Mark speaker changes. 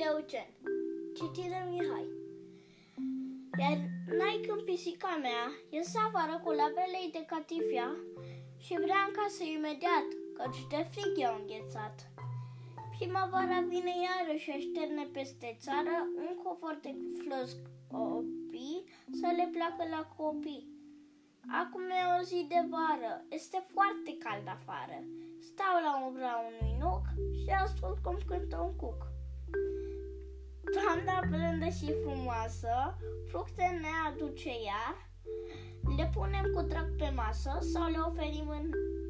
Speaker 1: Leucen Citire Mihai Iar n-ai când pisica mea iese afară cu labelei de catifia și vrea în casă imediat, căci de frig i-au înghețat. Primăvara vine iarăși așterne peste țară un confort de flosc copii să le placă la copii. Acum e o zi de vară, este foarte cald afară. Stau la umbra unui nuc și ascult cum cântă un cuc. Doamna blândă și frumoasă, fructe ne aduce iar, le punem cu drag pe masă sau le oferim în dar.